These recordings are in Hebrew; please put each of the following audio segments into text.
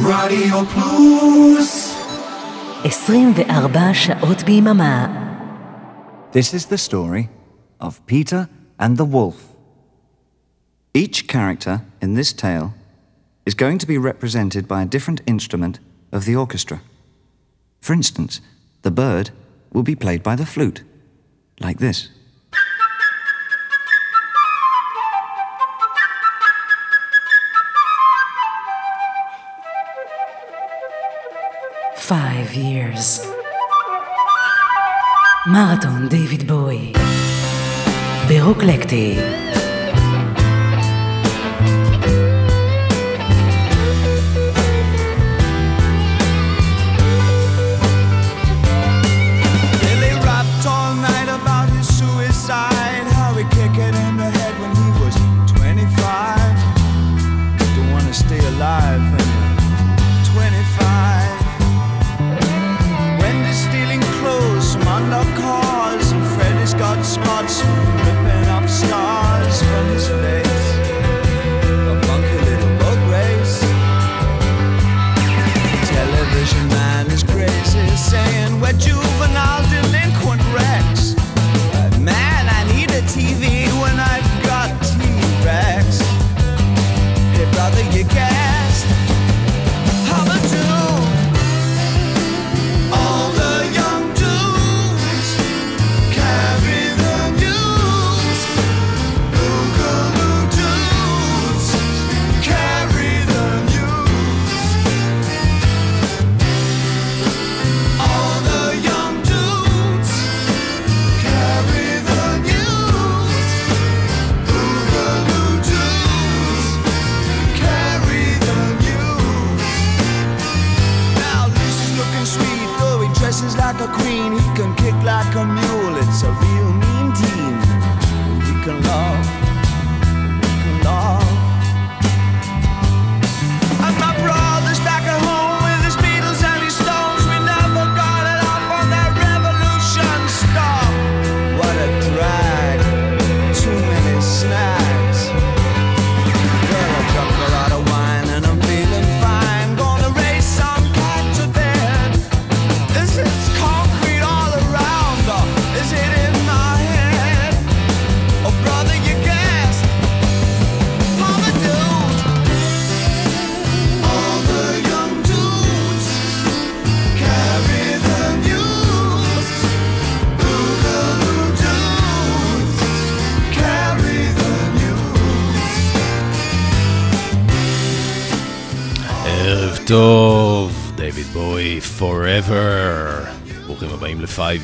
רדיו פלוס 24 שעות ביממה. This is the story of Peter and the Wolf. Each character in this tale is going to be represented by a different instrument of the orchestra. For instance, the bird will be played by the flute, like this. Five years. מרתון דיוויד בוי. ברוקלקטי.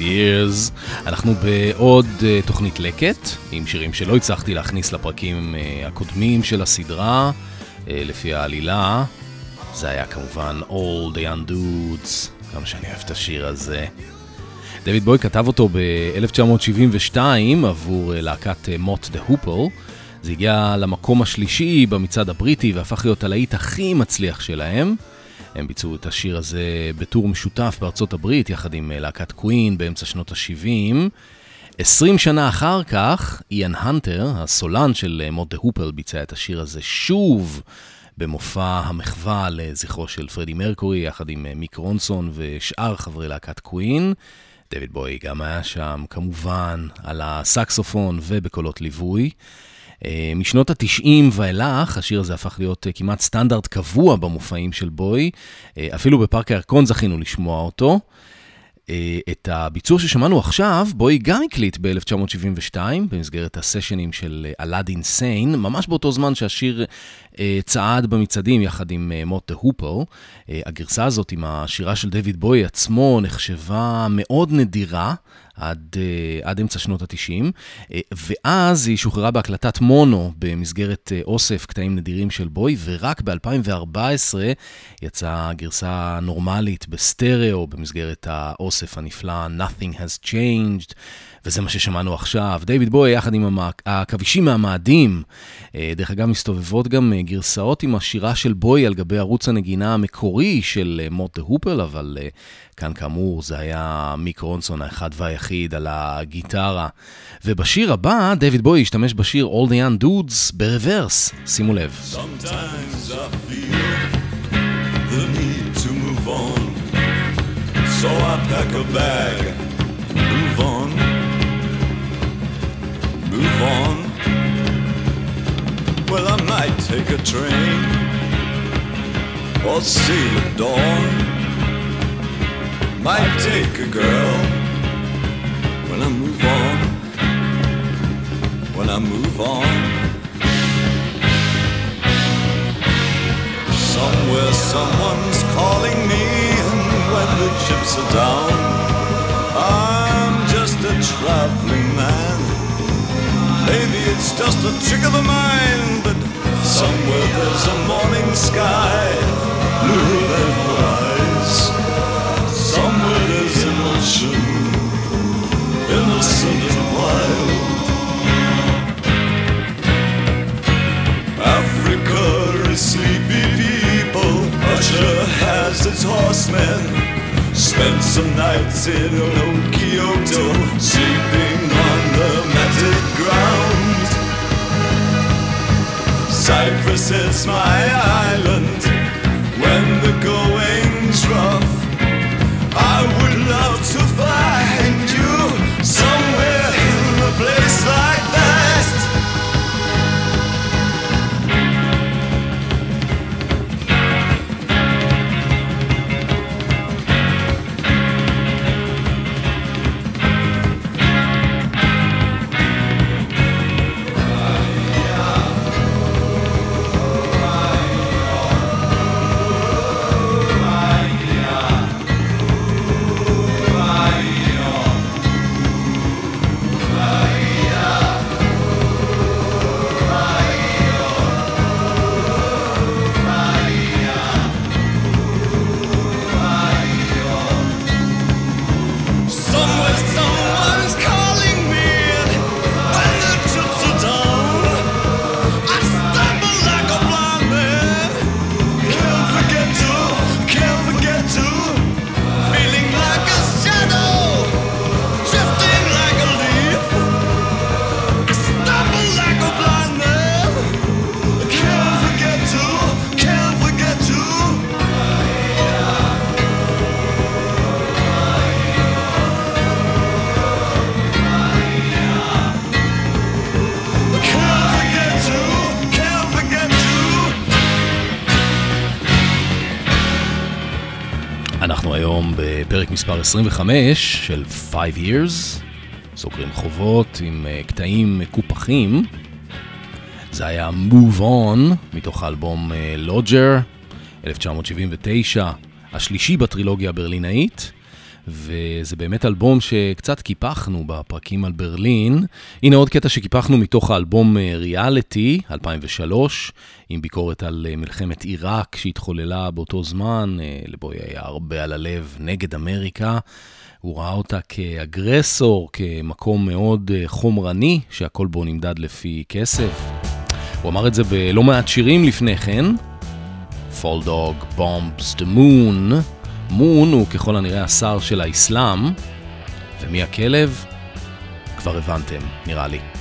Years. אנחנו בעוד uh, תוכנית לקט, עם שירים שלא הצלחתי להכניס לפרקים uh, הקודמים של הסדרה, uh, לפי העלילה. זה היה כמובן All the Young Dudes, כמה שאני אוהב את השיר הזה. דויד בוי כתב אותו ב-1972 עבור אה, להקת מוט דה הופל. זה הגיע למקום השלישי במצעד הבריטי והפך להיות הלהיט הכי מצליח שלהם. הם ביצעו את השיר הזה בטור משותף בארצות הברית יחד עם אה, להקת קווין באמצע שנות ה-70. 20 שנה אחר כך, איאן הנטר, הסולן של אה, מוט דה הופל, ביצע את השיר הזה שוב במופע המחווה לזכרו של פרדי מרקורי, יחד עם אה, מיק רונסון ושאר חברי להקת קווין. דויד בוי גם היה שם, כמובן, על הסקסופון ובקולות ליווי. אה, משנות התשעים ואילך, השיר הזה הפך להיות אה, כמעט סטנדרט קבוע במופעים של בוי. אה, אפילו בפארק הירקון זכינו לשמוע אותו. את הביצוע ששמענו עכשיו, בוי גם הקליט ב-1972, במסגרת הסשנים של אלאדין סיין, ממש באותו זמן שהשיר צעד במצעדים יחד עם אה, מוט דה הופל. אה, הגרסה הזאת עם השירה של דויד בוי עצמו נחשבה מאוד נדירה. עד, עד אמצע שנות ה-90, uh, ואז היא שוחררה בהקלטת מונו במסגרת אוסף קטעים נדירים של בוי, ורק ב-2014 יצאה גרסה נורמלית בסטריאו במסגרת האוסף הנפלא Nothing has changed. וזה מה ששמענו עכשיו. דיוויד בוי יחד עם המק... העכבישים מהמאדים. אה, דרך אגב, מסתובבות גם אה, גרסאות עם השירה של בוי על גבי ערוץ הנגינה המקורי של אה, מוט דה הופל, אבל כאן כאמור זה היה מיק רונסון האחד והיחיד על הגיטרה. ובשיר הבא, דיוויד בוי השתמש בשיר All the Young Dudes ברוורס. שימו לב. Sometimes I feel the need to move on. So I pack a bag, move on. Well, I might take a train or see the dawn. Might take a girl when I move on. When I move on. Somewhere someone's calling me, and when the chips are down, I'm just a traveling man. Maybe it's just a trick of the mind, but somewhere there's a morning sky, bluer אנחנו היום בפרק מספר 25 של 5 years, סוגרים חובות עם אה, קטעים מקופחים. זה היה Move On, מתוך האלבום לוג'ר, 1979, השלישי בטרילוגיה הברלינאית, וזה באמת אלבום שקצת קיפחנו בפרקים על ברלין. הנה עוד קטע שקיפחנו מתוך האלבום ריאליטי, 2003, עם ביקורת על אה, מלחמת עיראק שהתחוללה באותו זמן, אה, לבוי היה הרבה על הלב נגד אמריקה. הוא ראה אותה כאגרסור, כמקום מאוד אה, חומרני, שהכל בו נמדד לפי כסף. הוא אמר את זה בלא מעט שירים לפני כן. Fall Dog Bombs the Moon. מון הוא ככל הנראה השר של האסלאם, ומי הכלב? כבר הבנתם, נראה לי.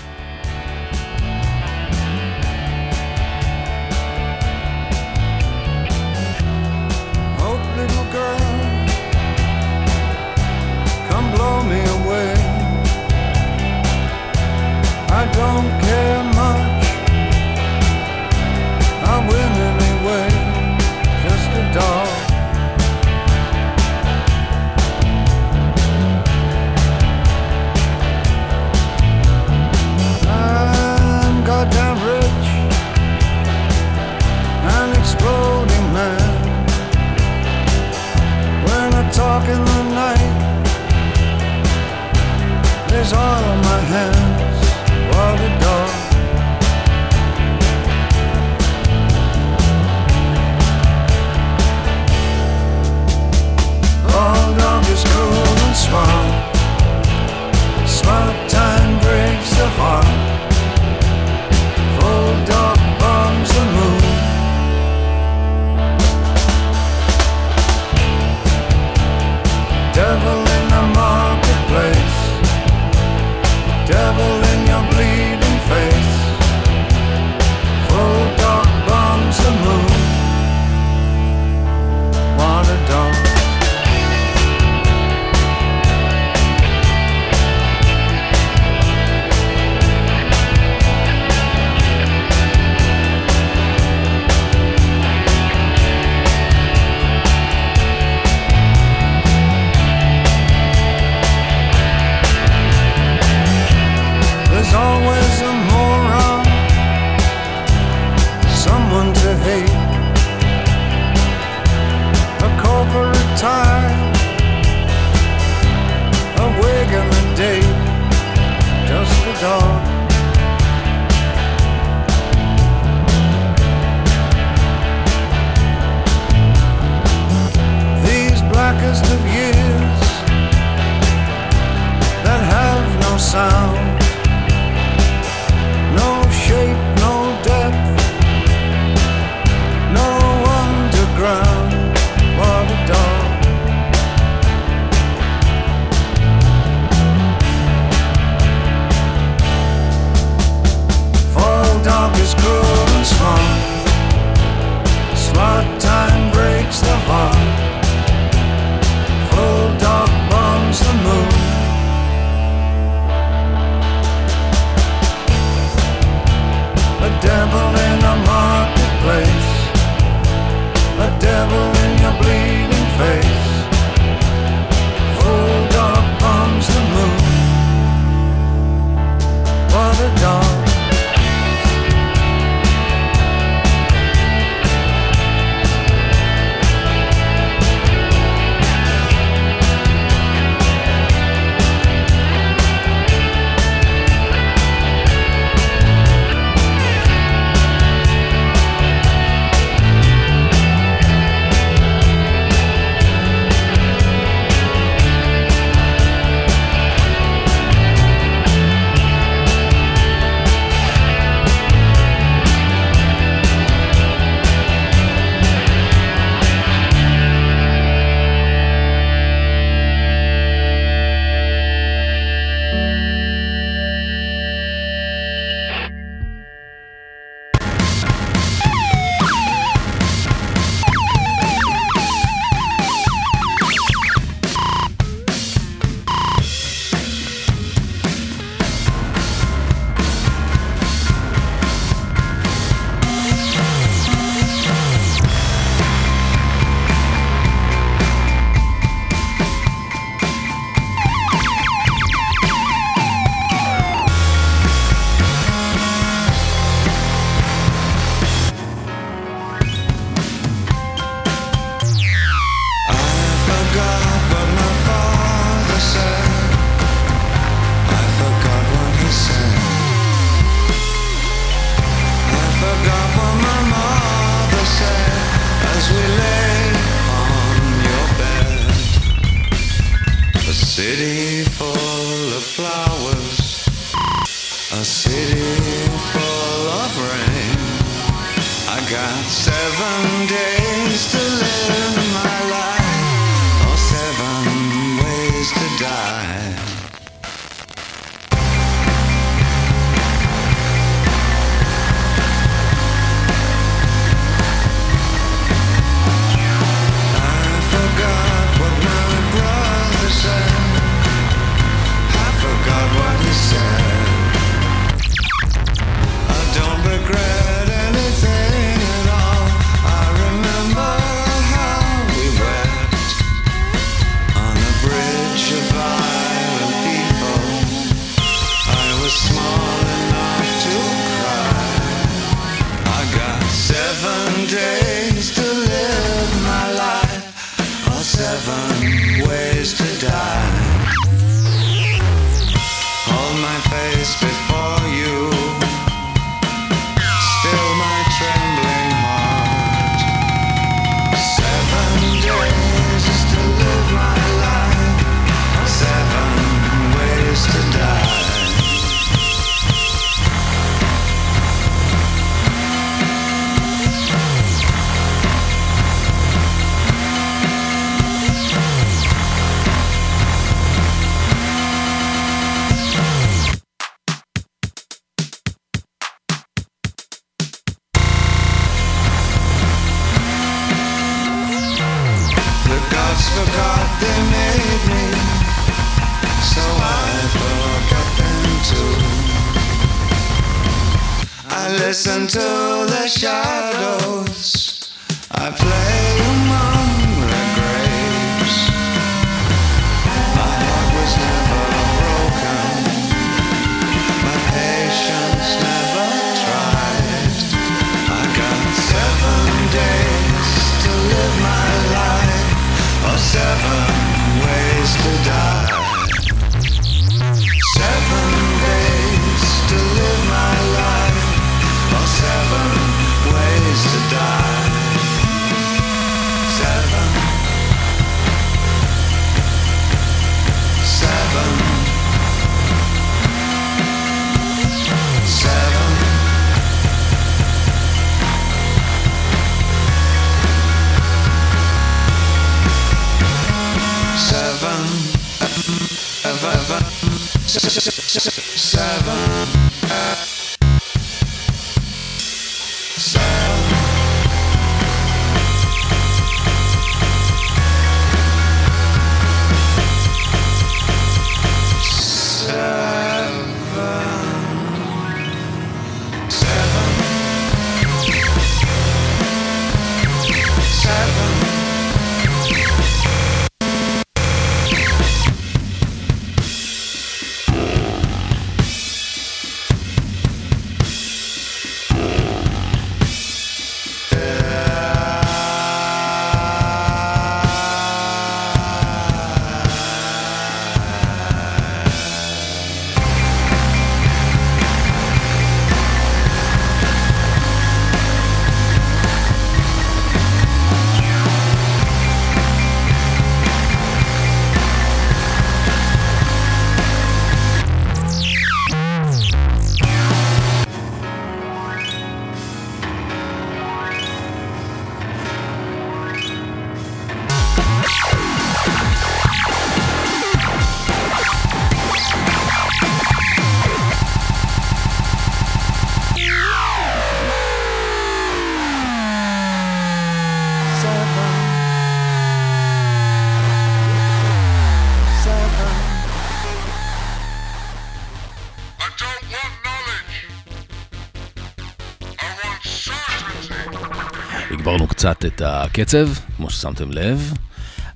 קצת את הקצב, כמו ששמתם לב.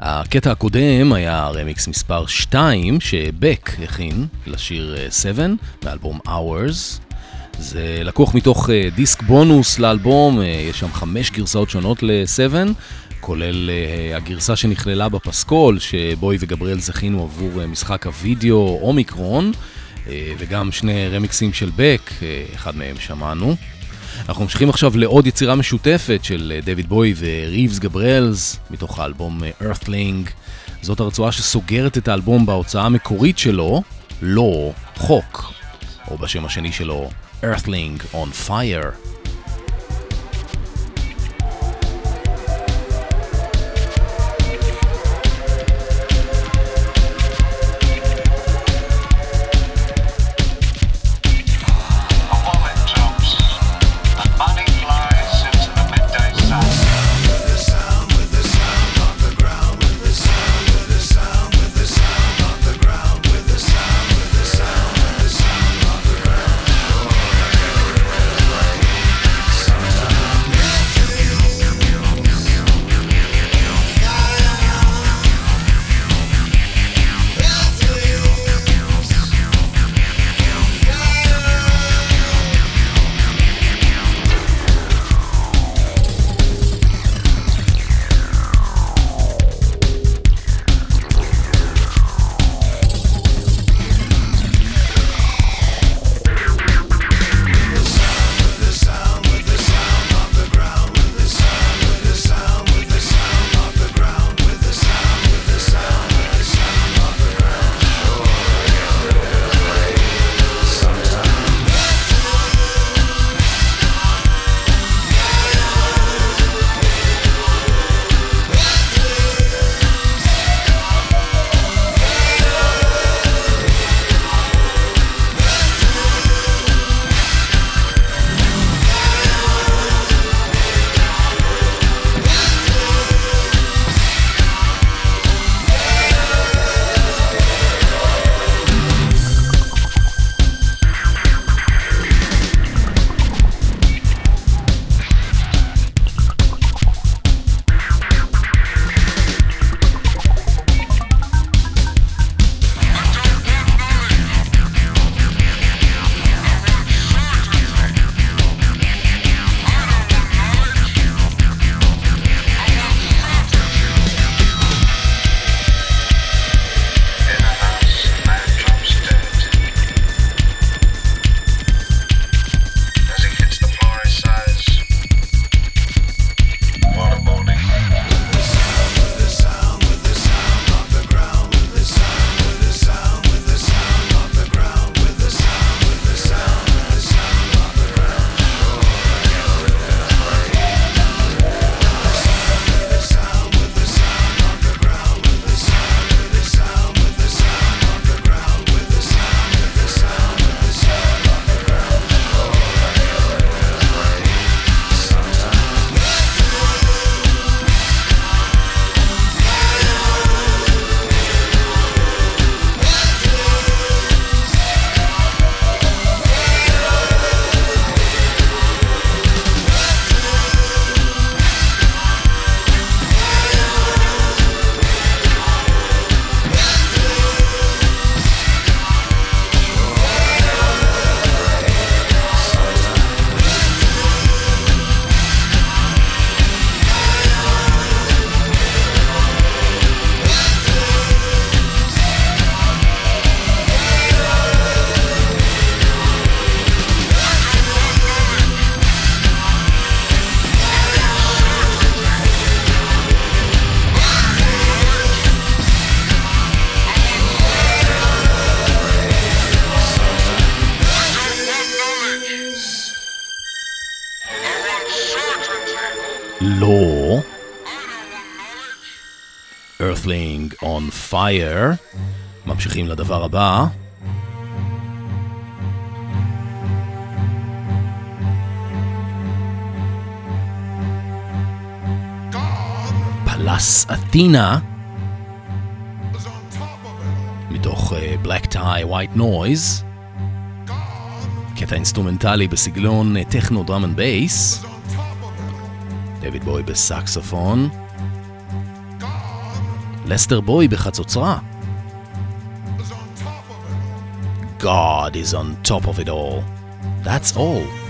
הקטע הקודם היה רמיקס מספר 2 שבק הכין לשיר 7 מאלבום Hours. זה לקוח מתוך אה, דיסק בונוס לאלבום, אה, יש שם חמש גרסאות שונות ל-7, כולל אה, הגרסה שנכללה בפסקול, שבוי וגבריאל זכינו עבור אה, משחק הוידאו אומיקרון, אה, וגם שני רמיקסים של בק, אה, אחד מהם שמענו. אנחנו ממשיכים עכשיו לעוד יצירה משותפת של אה, דויד בוי וריבס גבריאלס, מתוך האלבום אה, Earthling. זאת הרצועה שסוגרת את האלבום בהוצאה המקורית שלו, לא חוק, או בשם השני שלו, Earthling on Fire. Earthling on fire. ממשיכים לדבר הבא. Pallas Athena. מתוך uh, Black Tie White Noise. קטע אינסטרומנטלי בסגנון uh, טכנו drum and bass. דויד בוי בסקסופון. לסטר בוי בחצוצרה. God is on top of it all. That's all.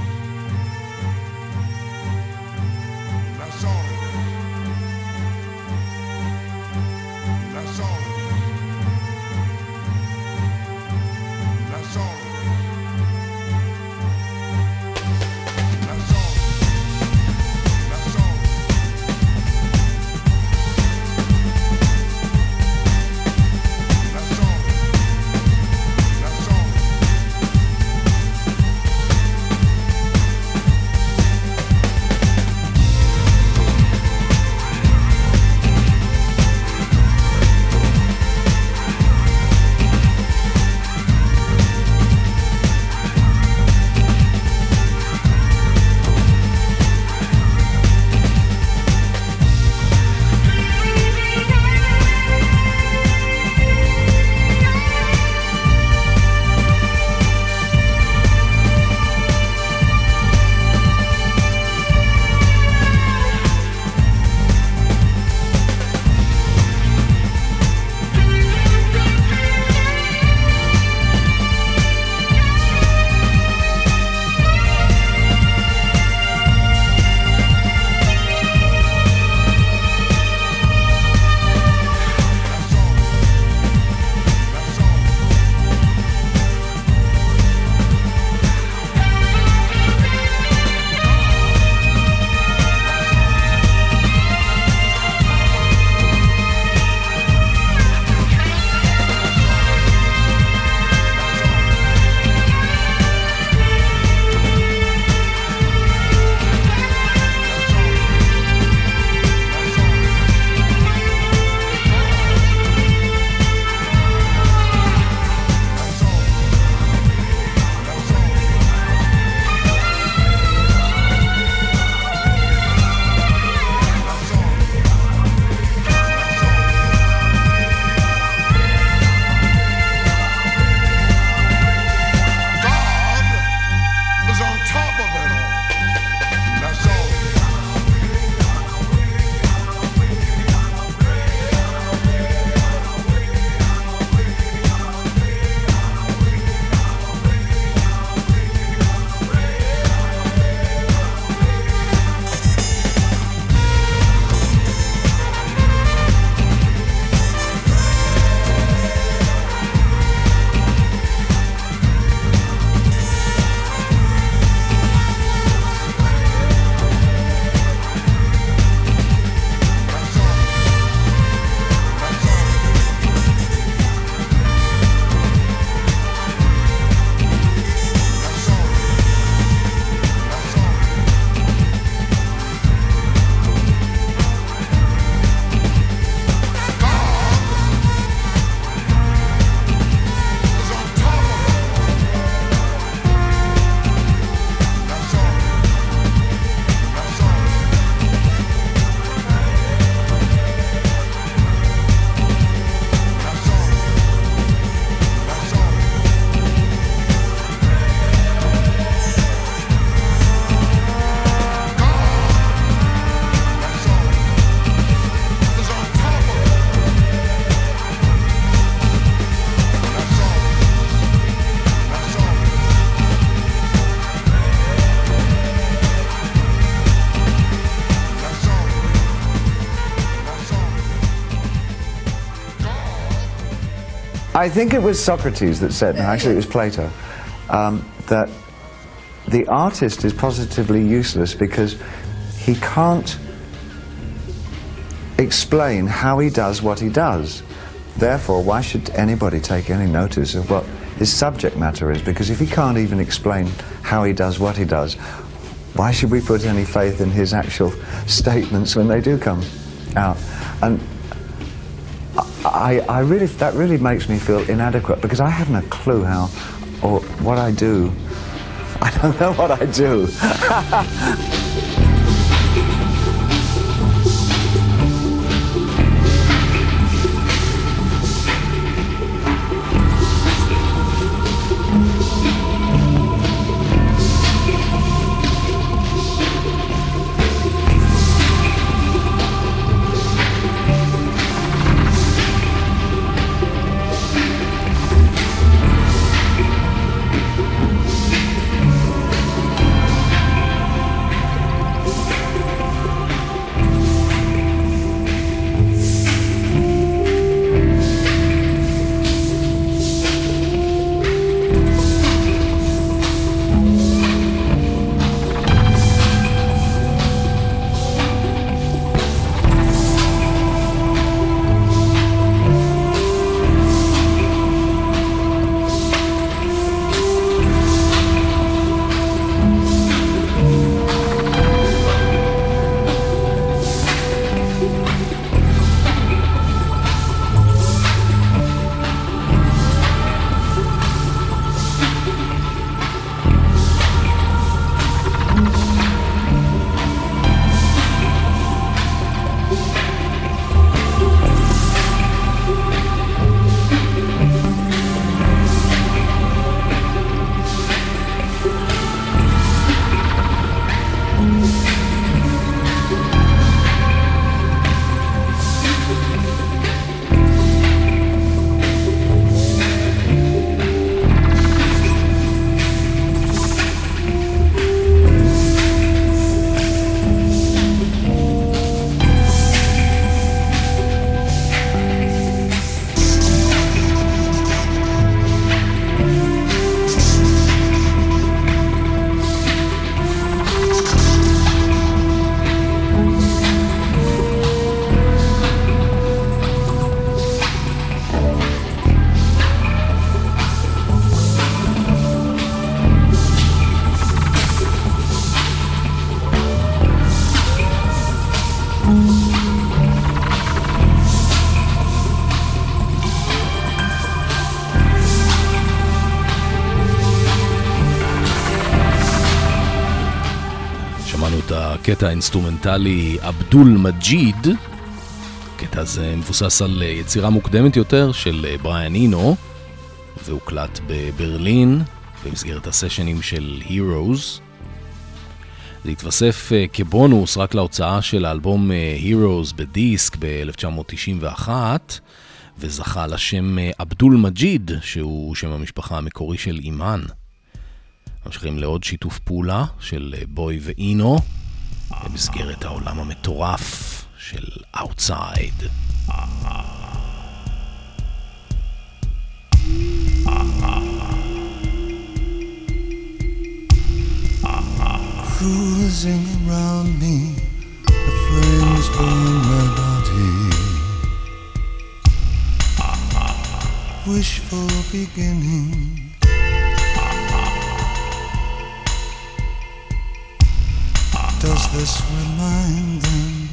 I think it was Socrates that said, no, actually it was Plato, um, that the artist is positively useless because he can't explain how he does what he does. Therefore, why should anybody take any notice of what his subject matter is? Because if he can't even explain how he does what he does, why should we put any faith in his actual statements when they do come out? And I, I really, that really makes me feel inadequate because I haven't a clue how or what I do. I don't know what I do. הקטע האינסטרומנטלי אבדול מג'יד. הקטע הזה מבוסס על יצירה מוקדמת יותר של בריאן אינו, והוקלט בברלין במסגרת הסשנים של Heroes. זה התווסף אה, כבונוס רק להוצאה של האלבום אה, Heroes בדיסק ב-1991, וזכה לשם אה, אבדול מג'יד, שהוא שם המשפחה המקורי של אימן. ממשיכים לעוד שיתוף פעולה של בוי ואינו במסגרת העולם המטורף של Outside. Cruising around me, the flames burn my body. Wishful beginning. Does this remind them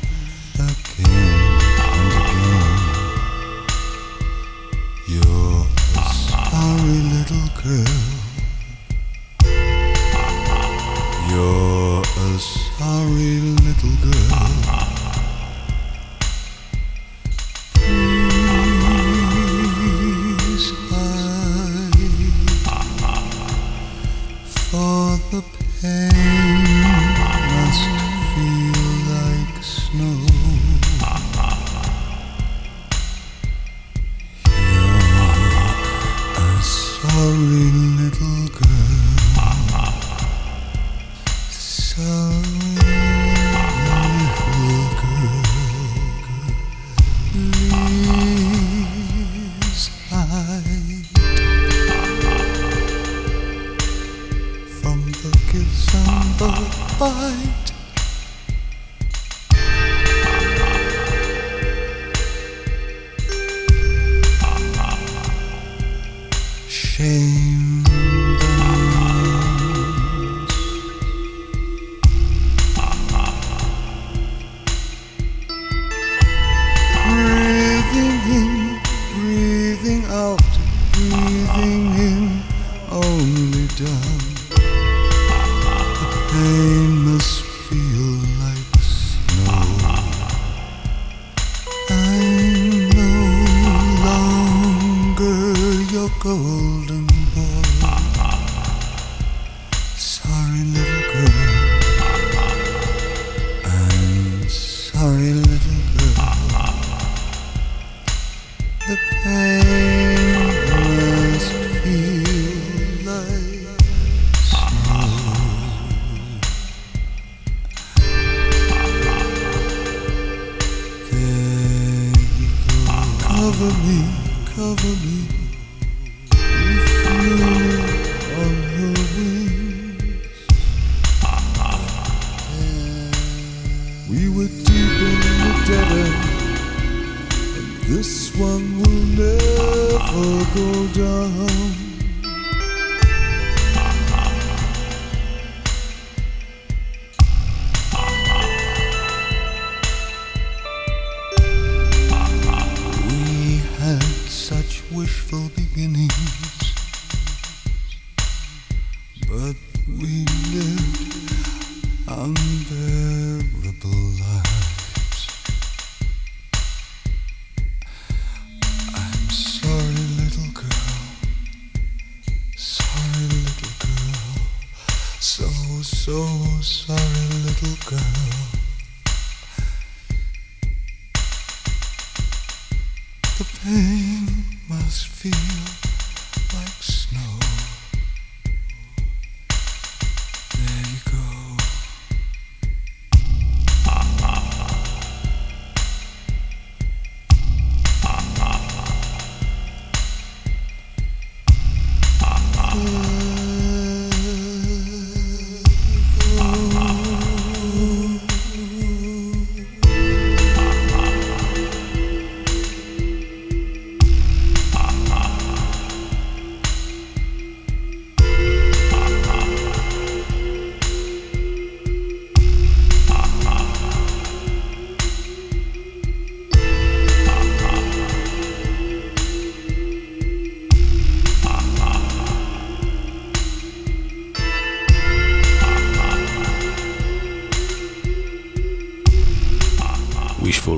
Cover me, cover me. On wings. We were deep in the dead and this one will never go down.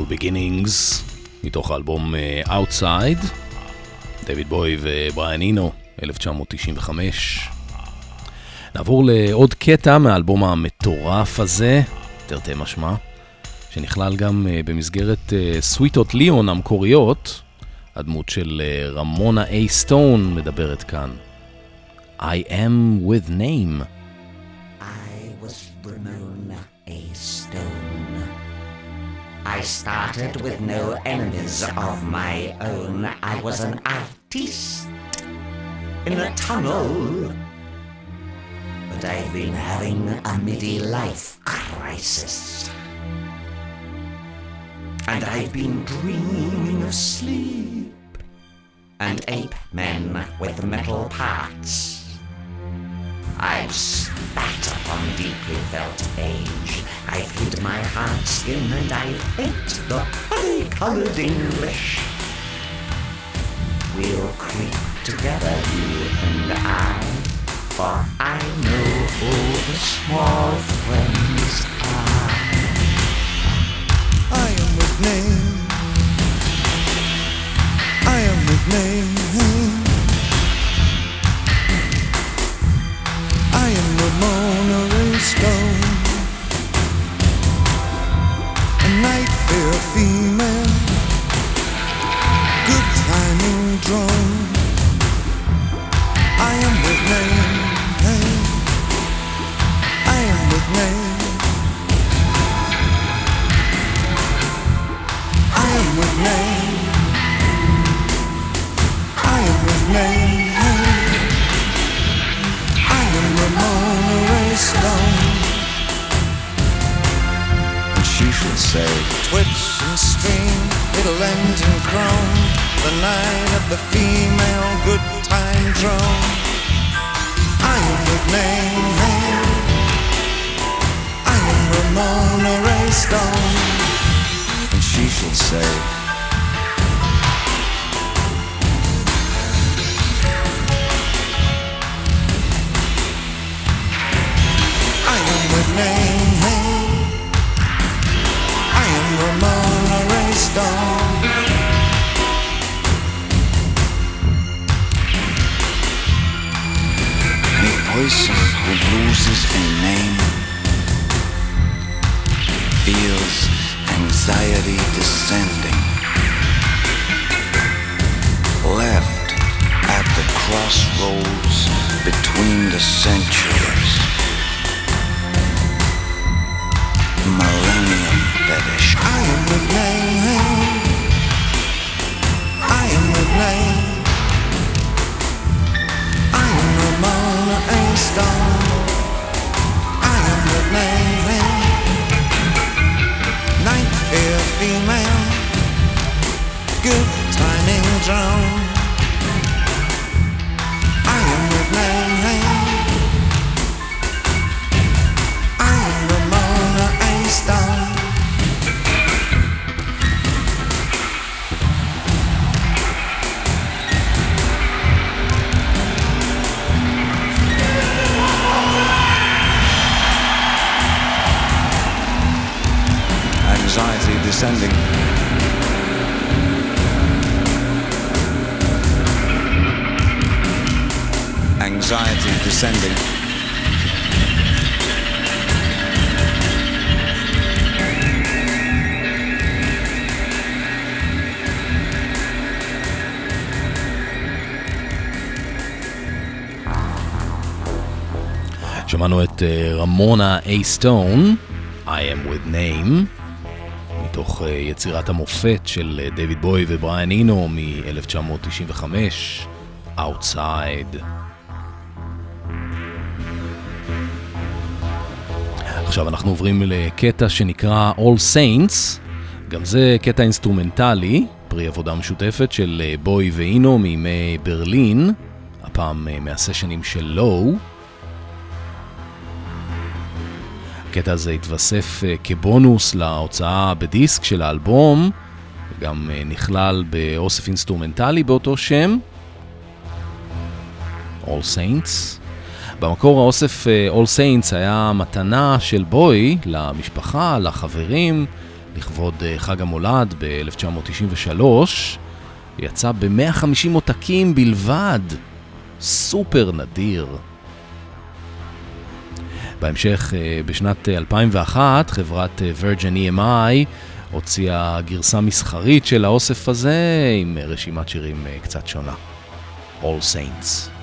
Beginnings, מתוך האלבום אה, Outside, דויד בוי ובריאן אינו, 1995. נעבור לעוד קטע מהאלבום המטורף הזה, תרתי משמע, שנכלל גם אה, במסגרת אה, סוויטות ליאון המקוריות. הדמות של אה, רמונה איי סטון מדברת כאן. I am with name. I started with no enemies of my own. I was an artist in a tunnel. But I've been having a midlife crisis. And I've been dreaming of sleep and ape men with metal parts. I've spat upon deeply felt age. I've hid my hard skin and I've ate the honey-colored English. We'll creep together, you and I, for I know who the small friends are. I am with name. I am with name. Am Ramona Stone. A night fair female. Good timing drone. I am with name. I am with name. I am with name. I am with name. say. Twitch and stream, it'll end in chrome. The night of the female good time drone. I'm with name, I'm Ramona Ray Stone, And she shall say. I am with name. Person who loses a name feels anxiety descending. Left at the crossroads between the centuries. Millennium fetish. I am with name. I am with name. Night female. Good timing drone. Anxiety descending. שמענו את אה, רמונה איי סטון, I am with name, מתוך אה, יצירת המופת של אה, דויד בוי ובריאן אינו מ-1995, Outside. עכשיו אנחנו עוברים לקטע שנקרא All Saints, גם זה קטע אינסטרומנטלי, פרי עבודה משותפת של אה, בוי ואינו מימי ברלין, הפעם אה, מהסשנים של Low. הקטע הזה התווסף אה, כבונוס להוצאה בדיסק של האלבום, וגם נכלל באוסף אינסטרומנטלי באותו שם, All Saints. במקור האוסף אה, All Saints היה מתנה של בוי למשפחה, לחברים, לכבוד אה, חג המולד ב-1993. יצא ב-150 עותקים בלבד, סופר נדיר. בהמשך, אה, בשנת אה, 2001, חברת Virgin EMI הוציאה גרסה מסחרית של האוסף הזה עם רשימת שירים קצת שונה. All Saints.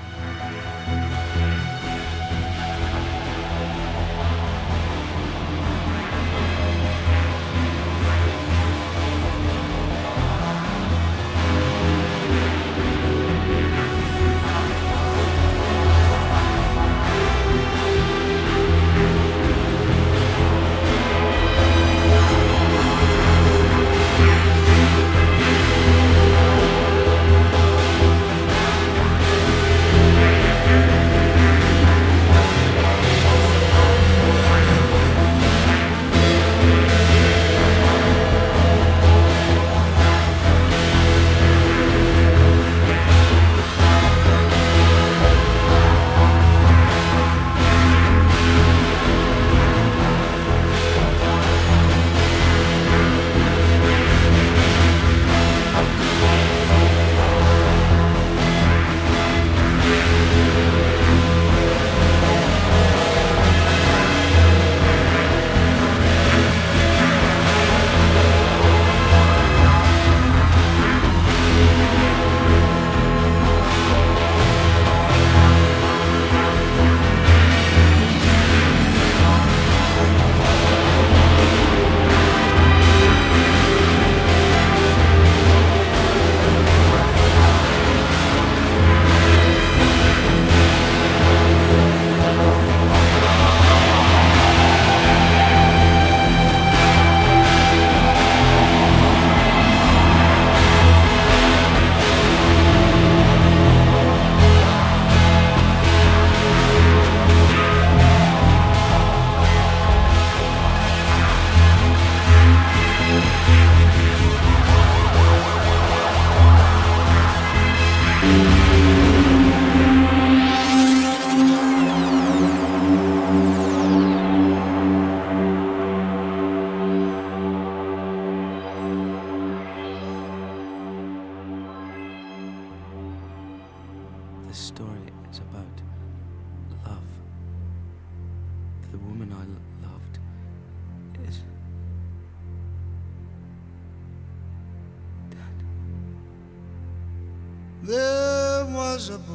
There was a boy.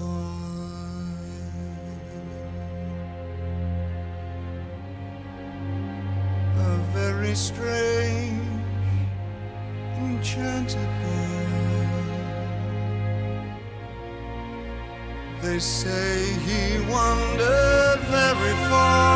A very strange, enchanted boy. They say he wandered very far,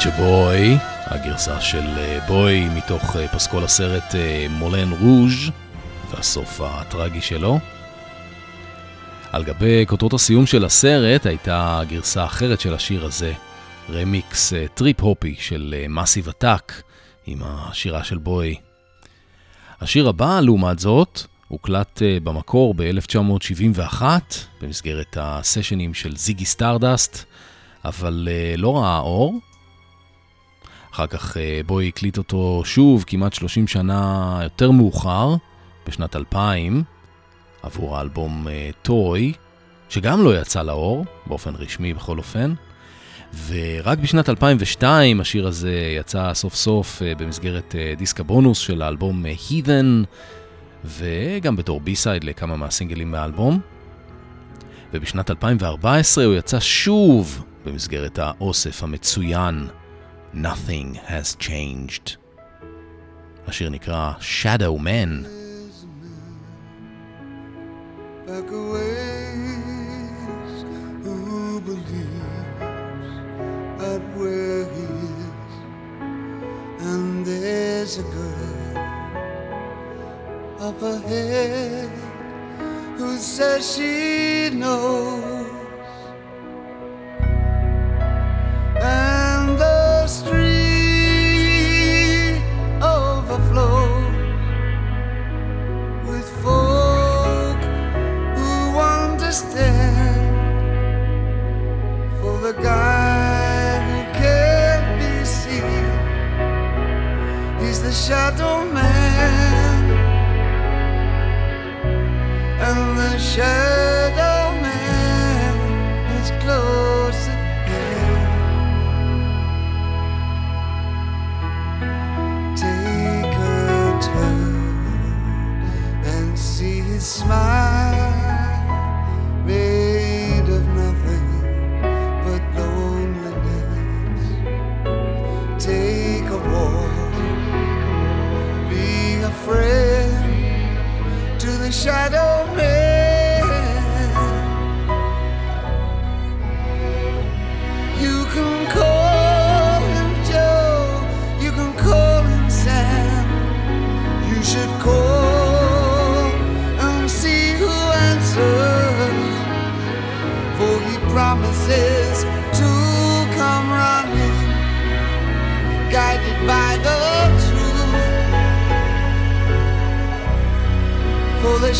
return. Nature Boy, הגרסה של אה, בוי מתוך אה, פסקול הסרט אה, מולן רוז' והסוף הטרגי שלו. על גבי כותרות הסיום של הסרט הייתה גרסה אחרת של השיר הזה, רמיקס טריפ הופי של Massive Attack עם השירה של בוי. השיר הבא, לעומת זאת, הוקלט במקור ב-1971 במסגרת הסשנים של זיגי סטארדסט, אבל לא ראה אור. אחר כך אה, בוי הקליט אותו שוב כמעט 30 שנה יותר מאוחר, בשנת 2000, עבור האלבום אה, Toy, שגם לא יצא לאור, באופן רשמי בכל אופן. ורק בשנת 2002 השיר הזה יצא סוף סוף אה, במסגרת דיסק הבונוס של האלבום Heathen, וגם בתור B-side לכמה מהסינגלים מהאלבום. ובשנת 2014 הוא יצא שוב במסגרת האוסף המצוין Nothing has changed. השיר נקרא Shadow Man. back a ways who believes that where he is and there's a girl up ahead who says she knows and the street overflows with folk who understand for the guy who can't be seen. He's the shadow man, and the shadow shadow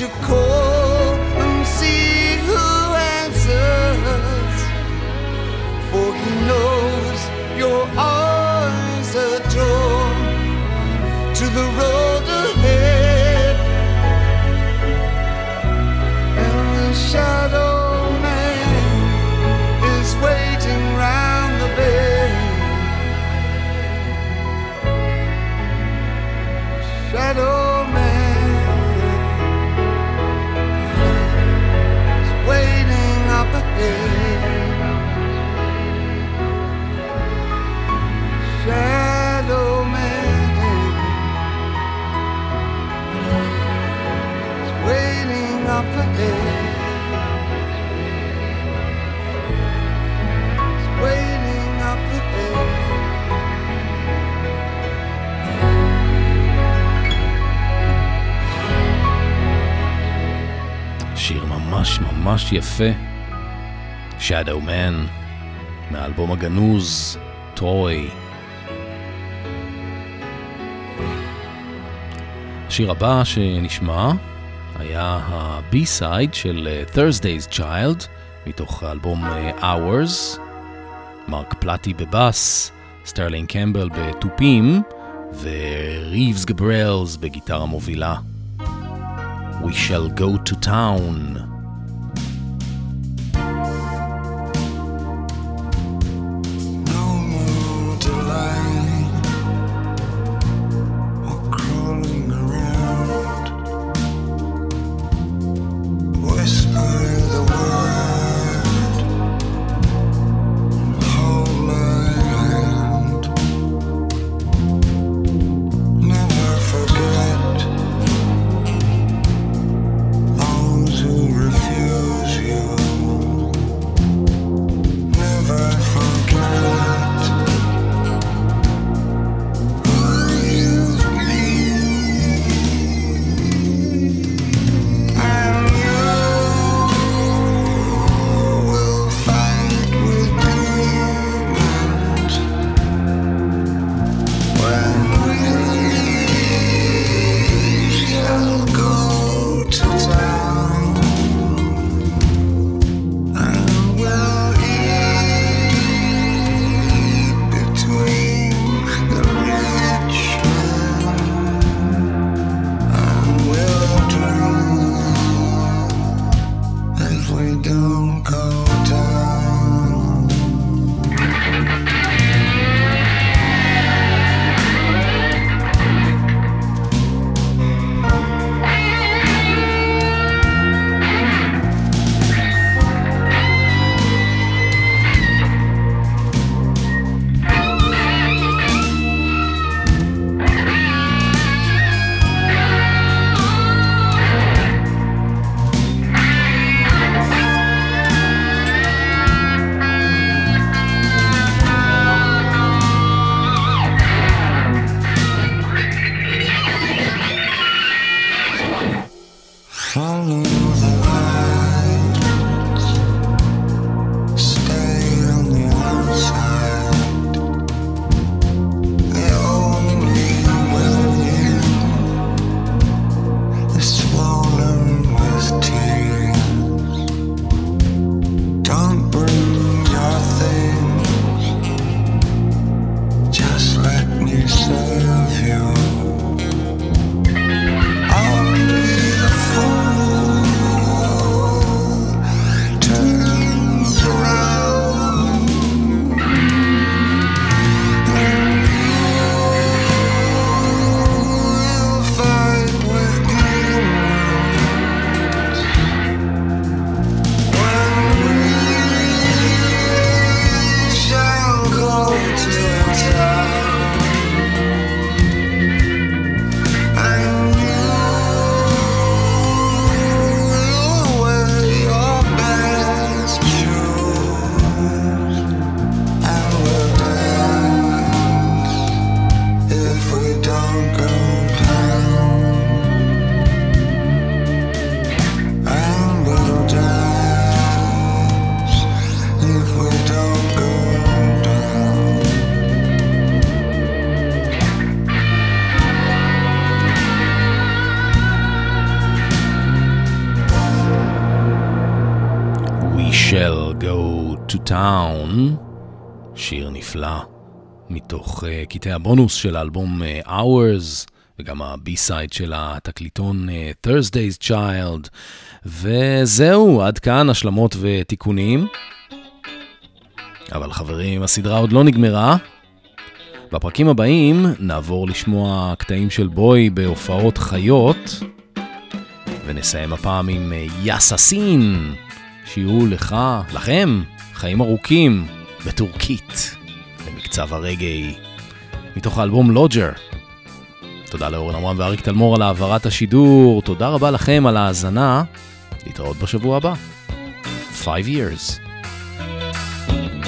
you cold. ממש ממש יפה. Shadow Man, מהאלבום הגנוז, טרוי. השיר הבא שנשמע היה ה-B-side של אה, Thursday's Child, מתוך האלבום אה, Hours, מרק פלטי בבאס, סטרלין קמבל בתופים, וריבס גבריאלס בגיטרה מובילה. We shall go to town. to Town, שיר נפלא מתוך uh, קטעי הבונוס של האלבום uh, Hours, וגם הבי-סייד של התקליטון uh, Thursday's Child. וזהו, עד כאן השלמות ותיקונים. אבל חברים, הסדרה עוד לא נגמרה. בפרקים הבאים נעבור לשמוע קטעים של בוי בהופעות חיות, ונסיים הפעם עם יאססין, שיהיו לך, לכם, חיים ארוכים בטורקית, במקצב הרגעי, מתוך האלבום לוג'ר. תודה לאורן עמרם ואריק תלמור על העברת השידור, תודה רבה לכם על ההאזנה, להתראות בשבוע הבא. 5 years. thank you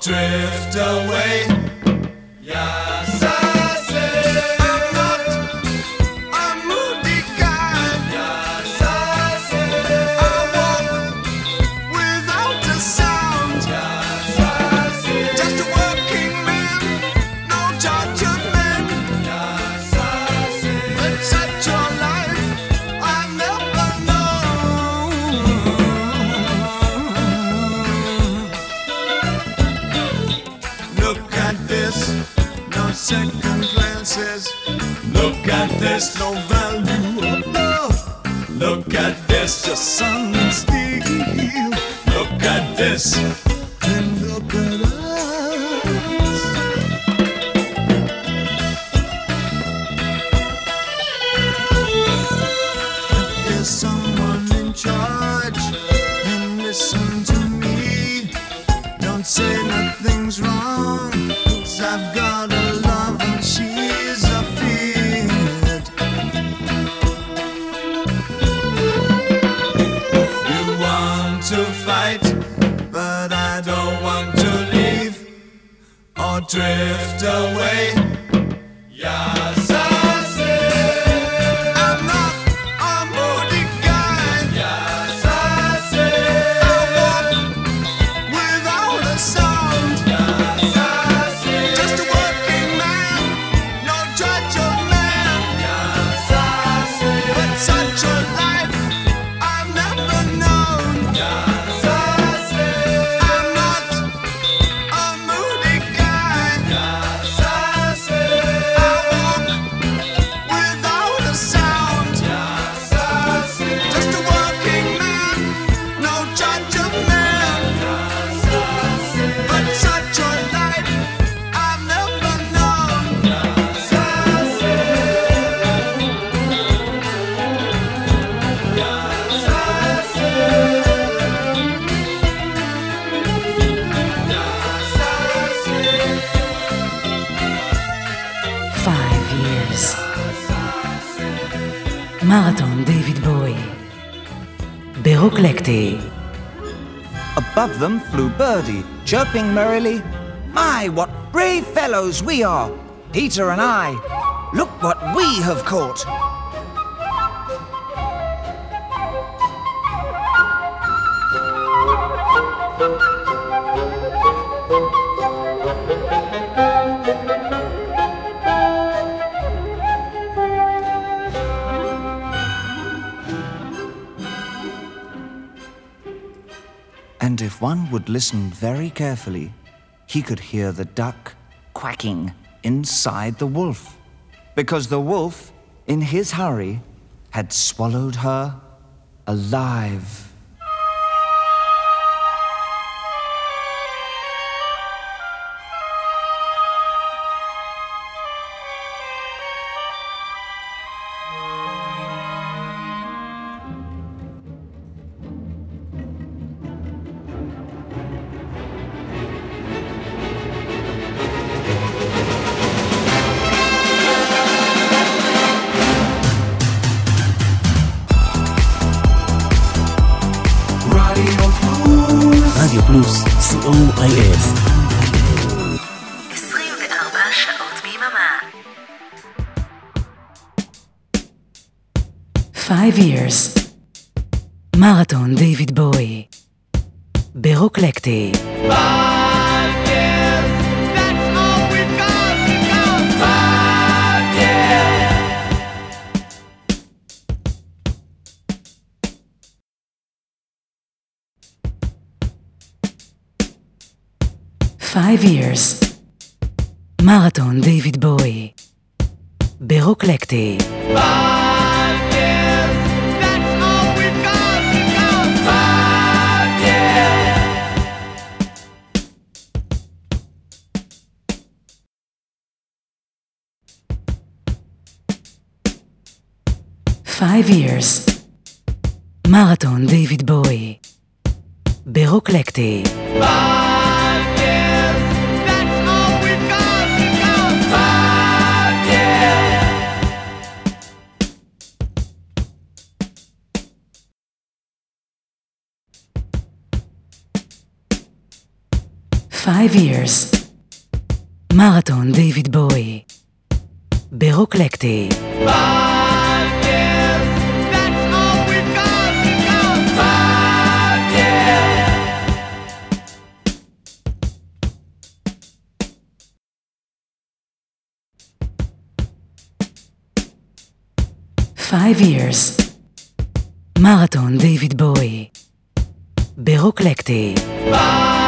drift away. Yeah. there's no value. of love. look at this, your son is Look at this. Above them flew Birdie, chirping merrily. My, what brave fellows we are! Peter and I. Look what we have caught! Would listen very carefully, he could hear the duck quacking inside the wolf. Because the wolf, in his hurry, had swallowed her alive. פלוס. co.il 24 שעות ביממה. 5 years. מרתון דיוויד בוי. ברוקלקטי. Five years. מרתון דיוויד בוי. ברוקלקטי. Five years. מרתון דיוויד בוי. ברוקלקטי. Five years. מרתון דיוויד בוי. ברוקלקטי. Five years. מרתון דיוויד בוי. ברוקלקטי. Five